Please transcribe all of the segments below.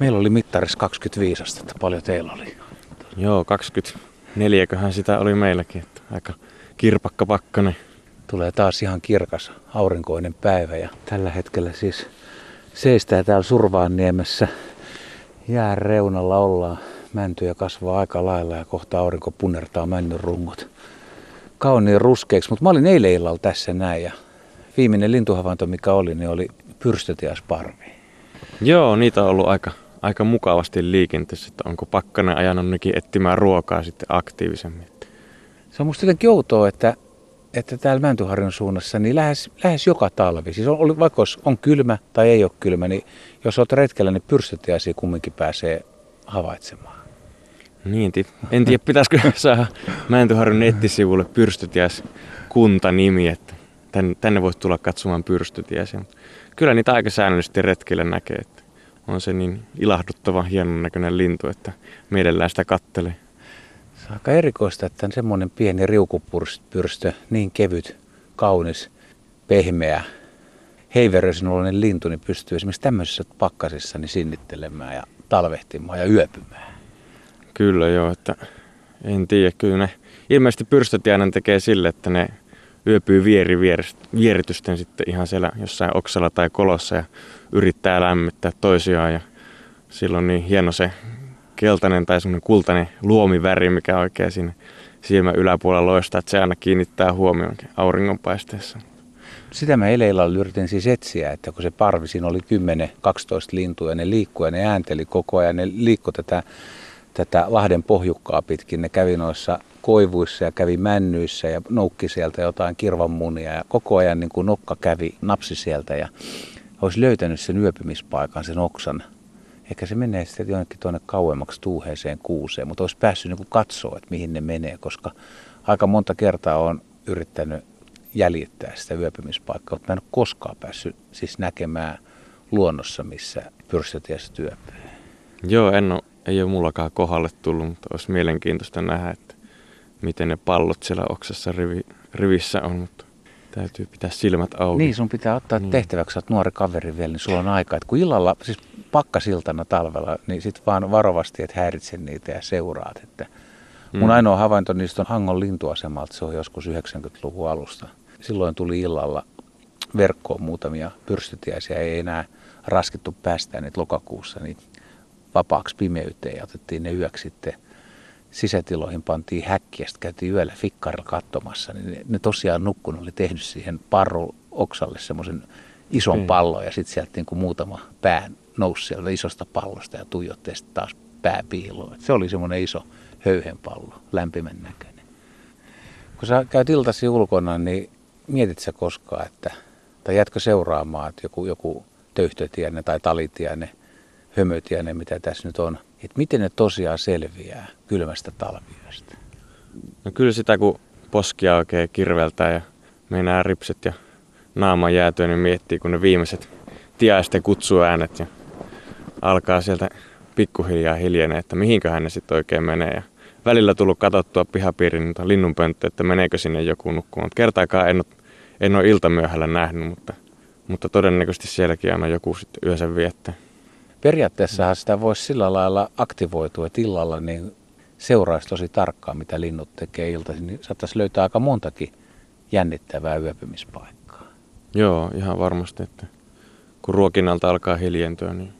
Meillä oli mittarissa 25 astetta. Paljon teillä oli? Joo, 24 köhän sitä oli meilläkin. Että aika kirpakka pakkanen. Tulee taas ihan kirkas aurinkoinen päivä ja tällä hetkellä siis seistää täällä Survaanniemessä. Jään reunalla ollaan. Mäntyjä kasvaa aika lailla ja kohta aurinko punnertaa männyn rungot kauniin ruskeiksi. Mutta mä olin eilen illalla tässä näin ja viimeinen lintuhavainto mikä oli, niin oli pyrstötiasparvi. Joo, niitä on ollut aika, aika mukavasti liikenteessä, että onko pakkanen ajanut nekin etsimään ruokaa sitten aktiivisemmin. Se on musta jotenkin outoa, että, että täällä Mäntyharjun suunnassa niin lähes, lähes joka talvi, siis on, vaikka on kylmä tai ei ole kylmä, niin jos olet retkellä, niin pyrstötiaisia kumminkin pääsee havaitsemaan. Niin, en tiedä pitäisikö saada Mäntyharjun nettisivulle pyrstötiäs kuntanimi, että tänne, tänne voisi tulla katsomaan pyrstötiäsiä. Kyllä niitä aika säännöllisesti retkillä näkee, että on se niin ilahduttava, hienon näköinen lintu, että mielellään sitä kattelee. Se on aika erikoista, että on semmoinen pieni riukupyrstö, niin kevyt, kaunis, pehmeä, heiveröisen lintu, niin pystyy esimerkiksi tämmöisessä pakkasissa niin sinnittelemään ja talvehtimaan ja yöpymään. Kyllä joo, että en tiedä, kyllä ne ilmeisesti pyrstötiäinen tekee sille, että ne yöpyy vieri vieritysten sitten ihan siellä jossain oksalla tai kolossa ja yrittää lämmittää toisiaan ja silloin niin hieno se keltainen tai semmoinen kultainen luomiväri, mikä oikein siinä silmän yläpuolella loistaa, että se aina kiinnittää huomioon auringonpaisteessa. Sitä mä eilen yritin siis etsiä, että kun se parvi, siinä oli 10-12 lintua ja ne liikkui ja ne äänteli koko ajan, ne liikkui tätä, tätä Lahden pohjukkaa pitkin, ne kävi noissa koivuissa ja kävi männyissä ja noukki sieltä jotain kirvanmunia ja koko ajan niin kuin nokka kävi, napsi sieltä ja olisi löytänyt sen yöpymispaikan, sen oksan. Ehkä se menee sitten jonnekin tuonne kauemmaksi tuuheeseen kuuseen, mutta olisi päässyt niin kuin katsoa, että mihin ne menee, koska aika monta kertaa on yrittänyt jäljittää sitä yöpymispaikkaa, mutta mä en ole koskaan päässyt siis näkemään luonnossa, missä pyrstötiessä työpyy. Joo, en ole, ei ole mullakaan kohdalle tullut, mutta olisi mielenkiintoista nähdä, että miten ne pallot siellä oksassa rivi, rivissä on, mutta täytyy pitää silmät auki. Niin, sun pitää ottaa niin. tehtäväksi, että nuori kaveri vielä, niin sulla on aika. Että kun illalla, siis pakkasiltana talvella, niin sit vaan varovasti, että häiritse niitä ja seuraat. Että mun mm. ainoa havainto niistä on Hangon lintuasemalta, se on joskus 90-luvun alusta. Silloin tuli illalla verkkoon muutamia pyrstötiäisiä, ei enää raskittu päästään niitä lokakuussa niin vapaaksi pimeyteen ja otettiin ne yöksi sitten – sisätiloihin pantiin häkkiä, sitten käytiin yöllä fikkarilla katsomassa, niin ne, ne tosiaan nukkun oli tehnyt siihen parru oksalle semmoisen ison mm. pallon ja sitten sieltä niin kuin muutama pää nousi sieltä isosta pallosta ja tuijotti sitten taas pää piiloon. Se oli semmoinen iso höyhenpallo, lämpimän näköinen. Kun sä käyt iltasi ulkona, niin mietit sä koskaan, että, tai jätkö seuraamaan, että joku, joku töyhtötienne tai talitienne, hömötienne, mitä tässä nyt on – että miten ne tosiaan selviää kylmästä talviyöstä? No kyllä sitä, kun poskia oikein kirveltää ja meinaa ripset ja naama jäätyä, niin miettii, kun ne viimeiset tiaisten kutsuäänet ja alkaa sieltä pikkuhiljaa hiljenee, että mihinköhän ne sitten oikein menee. Ja välillä tullut katsottua pihapiirin linnunpönttö, että meneekö sinne joku nukkumaan. Kertaakaan en ole, en ole iltamyöhällä nähnyt, mutta, mutta todennäköisesti sielläkin aina joku sitten yönsä viettää periaatteessahan sitä voisi sillä lailla aktivoitua, että illalla niin seuraisi tosi tarkkaan, mitä linnut tekee iltaisin, niin saattaisi löytää aika montakin jännittävää yöpymispaikkaa. Joo, ihan varmasti, että kun ruokinnalta alkaa hiljentyä, niin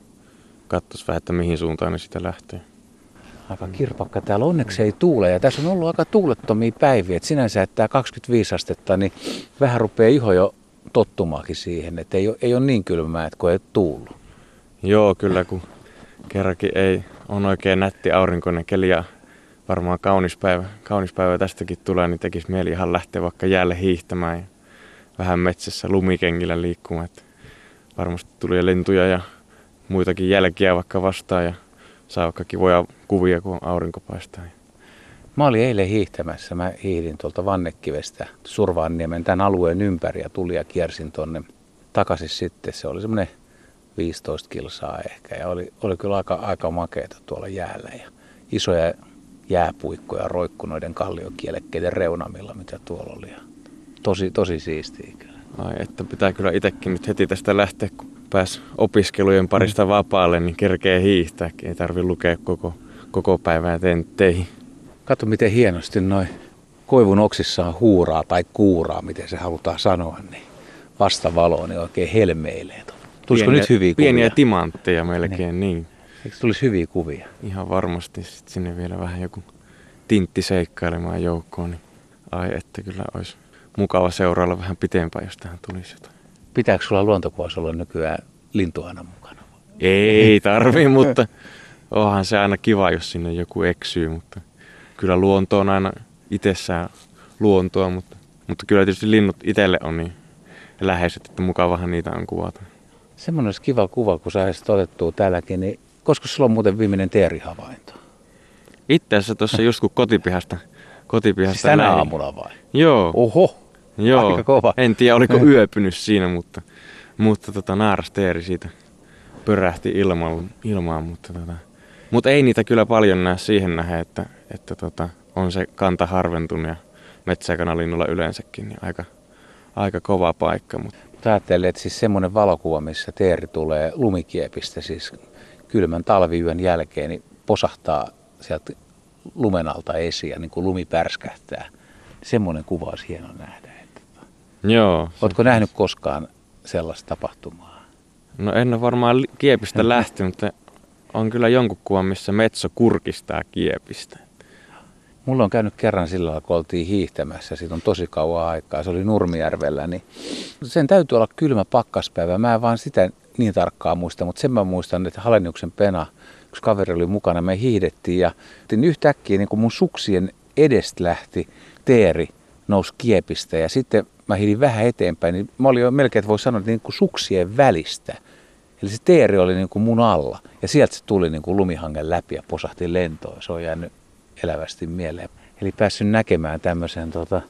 katsoisi vähän, että mihin suuntaan ne sitä lähtee. Aika kirpakka täällä. Onneksi ei tuule ja tässä on ollut aika tuulettomia päiviä. Et sinänsä, että tämä 25 astetta, niin vähän rupeaa iho jo tottumaakin siihen, että ei ole, ei ole niin kylmää, että kun ei tuullut. Joo, kyllä kun kerrankin ei on oikein nätti aurinkoinen keli ja varmaan kaunis päivä, kaunis päivä tästäkin tulee, niin tekisi mieli ihan lähteä vaikka jäälle hiihtämään ja vähän metsässä lumikengillä liikkumaan. Että varmasti tuli lintuja ja muitakin jälkiä vaikka vastaan ja saa vaikka kivoja kuvia, kun aurinko paistaa. Mä olin eilen hiihtämässä. Mä hiihdin tuolta Vannekivestä Survaanniemen tämän alueen ympäri ja tuli ja kiersin tonne takaisin sitten. Se oli semmoinen 15 kilsaa ehkä ja oli, oli kyllä aika, aika makeita tuolla jäällä ja isoja jääpuikkoja roikkunoiden kalliokielekkeiden reunamilla, mitä tuolla oli. Ja tosi, tosi siistiä kyllä. Ai, että pitää kyllä itsekin nyt heti tästä lähteä, kun pääs opiskelujen parista vapaalle, niin kerkee hiihtää. Ei tarvi lukea koko, koko päivää tentteihin. Katso miten hienosti noin koivun oksissaan huuraa tai kuuraa, miten se halutaan sanoa, niin vastavaloon niin oikein helmeilee. Tulisiko pieniä, nyt hyviä kuvia? Pieniä timantteja melkein, niin. niin. Eikö tulisi hyviä kuvia? Ihan varmasti. Sitten sinne vielä vähän joku tintti seikkailemaan joukkoon. Niin ai että kyllä olisi mukava seurailla vähän pitempään, jos tähän tulisi jotain. Pitääkö sulla luontokuvassa olla nykyään lintuana mukana? Ei tarvi, mutta onhan se aina kiva, jos sinne joku eksyy, mutta kyllä luonto on aina itsessään luontoa, mutta, mutta kyllä tietysti linnut itselle on niin läheiset, että mukavahan niitä on kuvata. Semmoinen olisi kiva kuva, kun saisit otettua täälläkin, niin koska sulla on muuten viimeinen teerihavainto? Itse asiassa tuossa just kun kotipihasta, kotipihasta siis tänä aamulla vai? Joo. Oho, Joo. aika kova. En tiedä oliko yöpynyt siinä, mutta, mutta tota, naaras teeri siitä pörähti ilmaan, ilmaan mutta, tota, mutta ei niitä kyllä paljon näe siihen nähden, että, että tota, on se kanta harventunut ja metsäkanalinnulla yleensäkin niin aika, aika kova paikka. Mutta. Ajattelin, että siis semmoinen valokuva, missä teeri tulee lumikiepistä, siis kylmän talviyön jälkeen, niin posahtaa sieltä lumen alta esiin ja niin kuin lumi pärskähtää. Semmoinen kuva olisi hieno nähdä. Että... Joo. Oletko nähnyt koskaan sellaista tapahtumaa? No en ole varmaan kiepistä lähtenyt, mutta on kyllä jonkun kuvan, missä metso kurkistaa kiepistä. Mulla on käynyt kerran sillä kun oltiin hiihtämässä, siitä on tosi kauan aikaa, se oli Nurmijärvellä, niin sen täytyy olla kylmä pakkaspäivä. Mä en vaan sitä niin tarkkaan muista, mutta sen mä muistan, että Haleniuksen Pena, yksi kaveri oli mukana, me hiihdettiin ja yhtäkkiä niin kun mun suksien edestä lähti teeri nousi kiepistä ja sitten mä hiidin vähän eteenpäin, niin mä olin jo melkein, että voi sanoa, että niin kuin suksien välistä. Eli se teeri oli niin kuin mun alla ja sieltä se tuli niin kuin lumihangen läpi ja posahti lentoon. Se on jäänyt elävästi mieleen. Eli päässyt näkemään tämmöisen tota,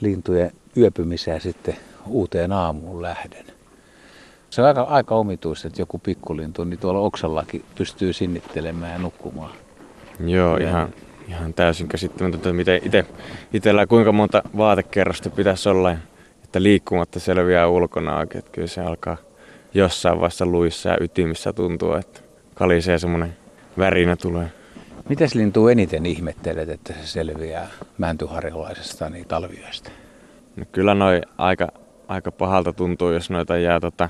lintujen yöpymiseen sitten uuteen aamuun lähden. Se on aika, aika omituista, että joku pikkulintu niin tuolla oksallakin pystyy sinnittelemään ja nukkumaan. Joo, ja ihan, ihan täysin käsittämätöntä, miten itse, itsellä kuinka monta vaatekerrosta pitäisi olla, että liikkumatta selviää ulkona oikein. Että kyllä se alkaa jossain vaiheessa luissa ja ytimissä tuntuu, että kalisee semmoinen värinä tulee. Mitäs lintu eniten ihmettelet, että se selviää mäntyharjalaisesta niin talviyöstä? No kyllä noi aika, aika pahalta tuntuu, jos noita jää tota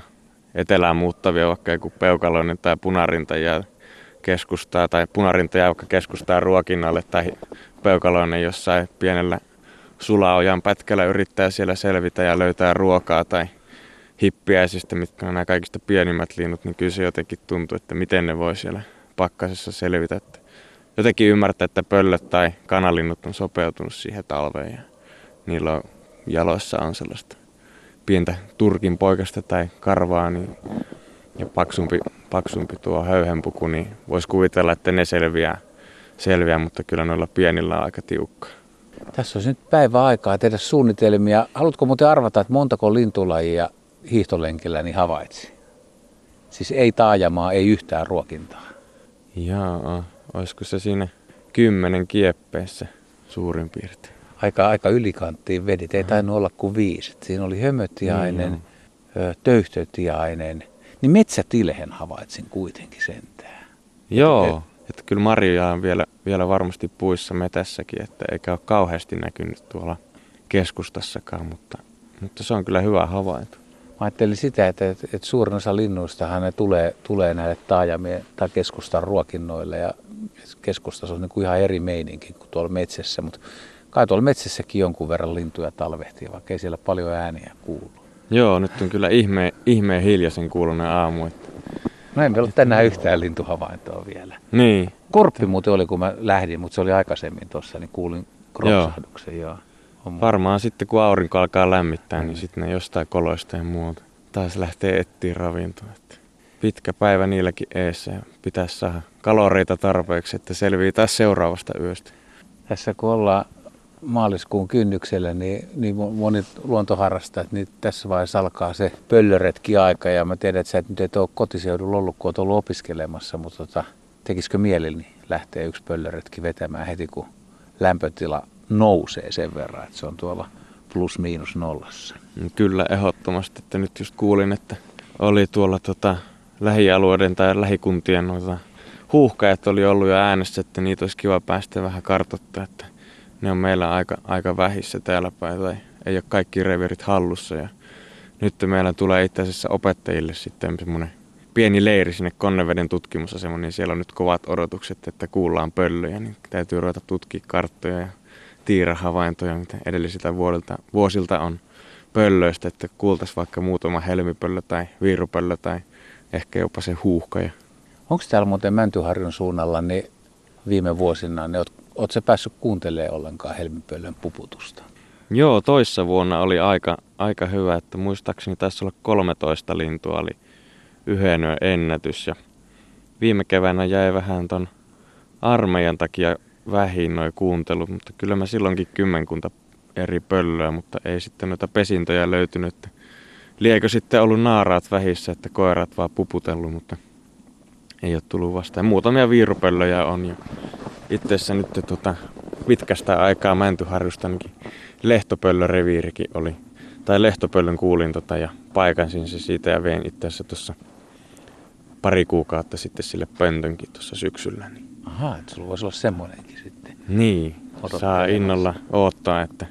etelään muuttavia, vaikka joku peukaloinen tai punarinta jää keskustaa, tai punarinta jää vaikka keskustaa ruokinnalle, tai peukaloinen jossain pienellä sulaojan pätkällä yrittää siellä selvitä ja löytää ruokaa, tai hippiäisistä, mitkä on nämä kaikista pienimmät linnut, niin kyllä se jotenkin tuntuu, että miten ne voi siellä pakkasessa selvitä. Että jotenkin ymmärtää, että pöllöt tai kanalinnut on sopeutunut siihen talveen ja niillä on jaloissa on sellaista pientä turkin poikasta tai karvaa niin, ja paksumpi, paksumpi tuo höyhenpuku, niin voisi kuvitella, että ne selviää, selviää, mutta kyllä noilla pienillä on aika tiukka. Tässä olisi nyt päivä aikaa tehdä suunnitelmia. Haluatko muuten arvata, että montako lintulajia hiihtolenkillä niin havaitsi? Siis ei taajamaa, ei yhtään ruokintaa. Jaa, olisiko se siinä kymmenen kieppeessä suurin piirtein? Aika, aika ylikanttiin vedit, ei tainnut olla kuin viisi. Siinä oli hömötiainen, mm. töyhtötiainen, niin metsätilhen havaitsin kuitenkin sentään. Joo, et, että kyllä marjoja on vielä, vielä varmasti puissa metässäkin, että eikä ole kauheasti näkynyt tuolla keskustassakaan, mutta, mutta se on kyllä hyvä havainto. Mä ajattelin sitä, että, että, että suurin osa linnuistahan ne tulee, tulee näille taajamien tai keskustan ruokinnoille ja keskustassa on niin kuin ihan eri meininki kuin tuolla metsässä, mutta kai tuolla metsässäkin jonkun verran lintuja talvehtii, vaikka ei siellä paljon ääniä kuulu. Joo, nyt on kyllä ihme, ihmeen hiljaisen kuulunen aamu. Että... No en ollut tänään yhtään lintuhavaintoa vielä. Niin. Korppi muuten oli, kun mä lähdin, mutta se oli aikaisemmin tuossa, niin kuulin kropsahduksen. Joo. Joo. Varmaan sitten kun aurinko alkaa lämmittää, niin mm. niin sitten ne jostain koloista ja muuta taas lähtee etsiä ravintoa. Pitkä päivä niilläkin eessä ja pitäisi saada kaloreita tarpeeksi, että selvii taas seuraavasta yöstä. Tässä kun ollaan maaliskuun kynnyksellä, niin, niin moni luontoharrastajat, niin tässä vaiheessa alkaa se pöllöretki aika. Ja mä tiedän, että sä et nyt et ole kotiseudulla ollut, kun olet ollut opiskelemassa, mutta tota, tekisikö mieli niin lähteä yksi pöllöretki vetämään heti, kun lämpötila nousee sen verran, että se on tuolla plus miinus nollassa. Kyllä, ehdottomasti. Että nyt just kuulin, että oli tuolla tota, lähialueiden tai lähikuntien noita huuhkajat oli ollut jo äänessä, että niitä olisi kiva päästä vähän kartoittaa, että ne on meillä aika, aika vähissä täällä päin tai ei ole kaikki revirit hallussa ja nyt meillä tulee itse asiassa opettajille sitten semmoinen pieni leiri sinne Konneveden tutkimusasema, niin siellä on nyt kovat odotukset, että kuullaan pöllöjä, niin täytyy ruveta tutkia karttoja ja tiirahavaintoja, mitä edellisiltä vuosilta, vuosilta on pöllöistä, että kuultaisiin vaikka muutama helmipöllö tai viirupöllö tai ehkä jopa se huuhkaja. Onko täällä muuten Mäntyharjun suunnalla niin viime vuosina, niin se päässyt kuuntelemaan ollenkaan helmipöllön puputusta? Joo, toissa vuonna oli aika, aika hyvä, että muistaakseni taisi olla 13 lintua oli yhden ennätys ja viime keväänä jäi vähän ton armeijan takia vähin noin kuuntelut, mutta kyllä mä silloinkin kymmenkunta eri pöllöä, mutta ei sitten noita pesintöjä löytynyt. Liekö sitten ollut naaraat vähissä, että koirat vaan puputellut, mutta ei ole tullut vastaan. Muutamia viirupöllöjä on jo itse asiassa nyt tota, pitkästä aikaa Mäntyharjustankin lehtopöllöreviirikin oli. Tai lehtopöllön kuulin tota, ja paikansin se siitä ja vein itse asiassa tuossa pari kuukautta sitten sille pöntönkin tuossa syksyllä. Niin. Ahaa, että sulla voisi olla semmoinenkin sitten. Niin, saa innolla odottaa, että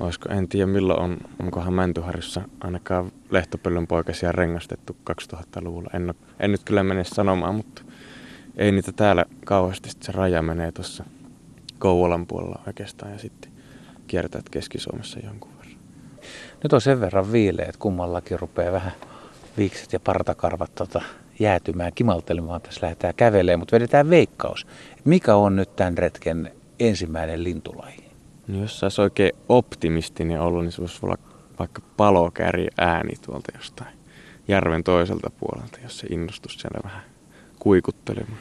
olisiko, en tiedä milloin on, onkohan Mäntyharjussa ainakaan lehtopöllön poikasia rengastettu 2000-luvulla. En, en nyt kyllä mene sanomaan, mutta ei niitä täällä kauheasti. se raja menee tuossa Kouvolan puolella oikeastaan ja sitten kiertäät Keski-Suomessa jonkun verran. Nyt on sen verran viileä, että kummallakin rupeaa vähän viikset ja partakarvat tota, jäätymään, kimaltelemaan. Tässä lähdetään kävelemään, mutta vedetään veikkaus. Mikä on nyt tämän retken ensimmäinen lintulaji? No jos saisi oikein optimistinen olla, niin se voisi olla vaikka palokäri ääni tuolta jostain järven toiselta puolelta, jos se innostus siellä vähän kuikuttelemaan.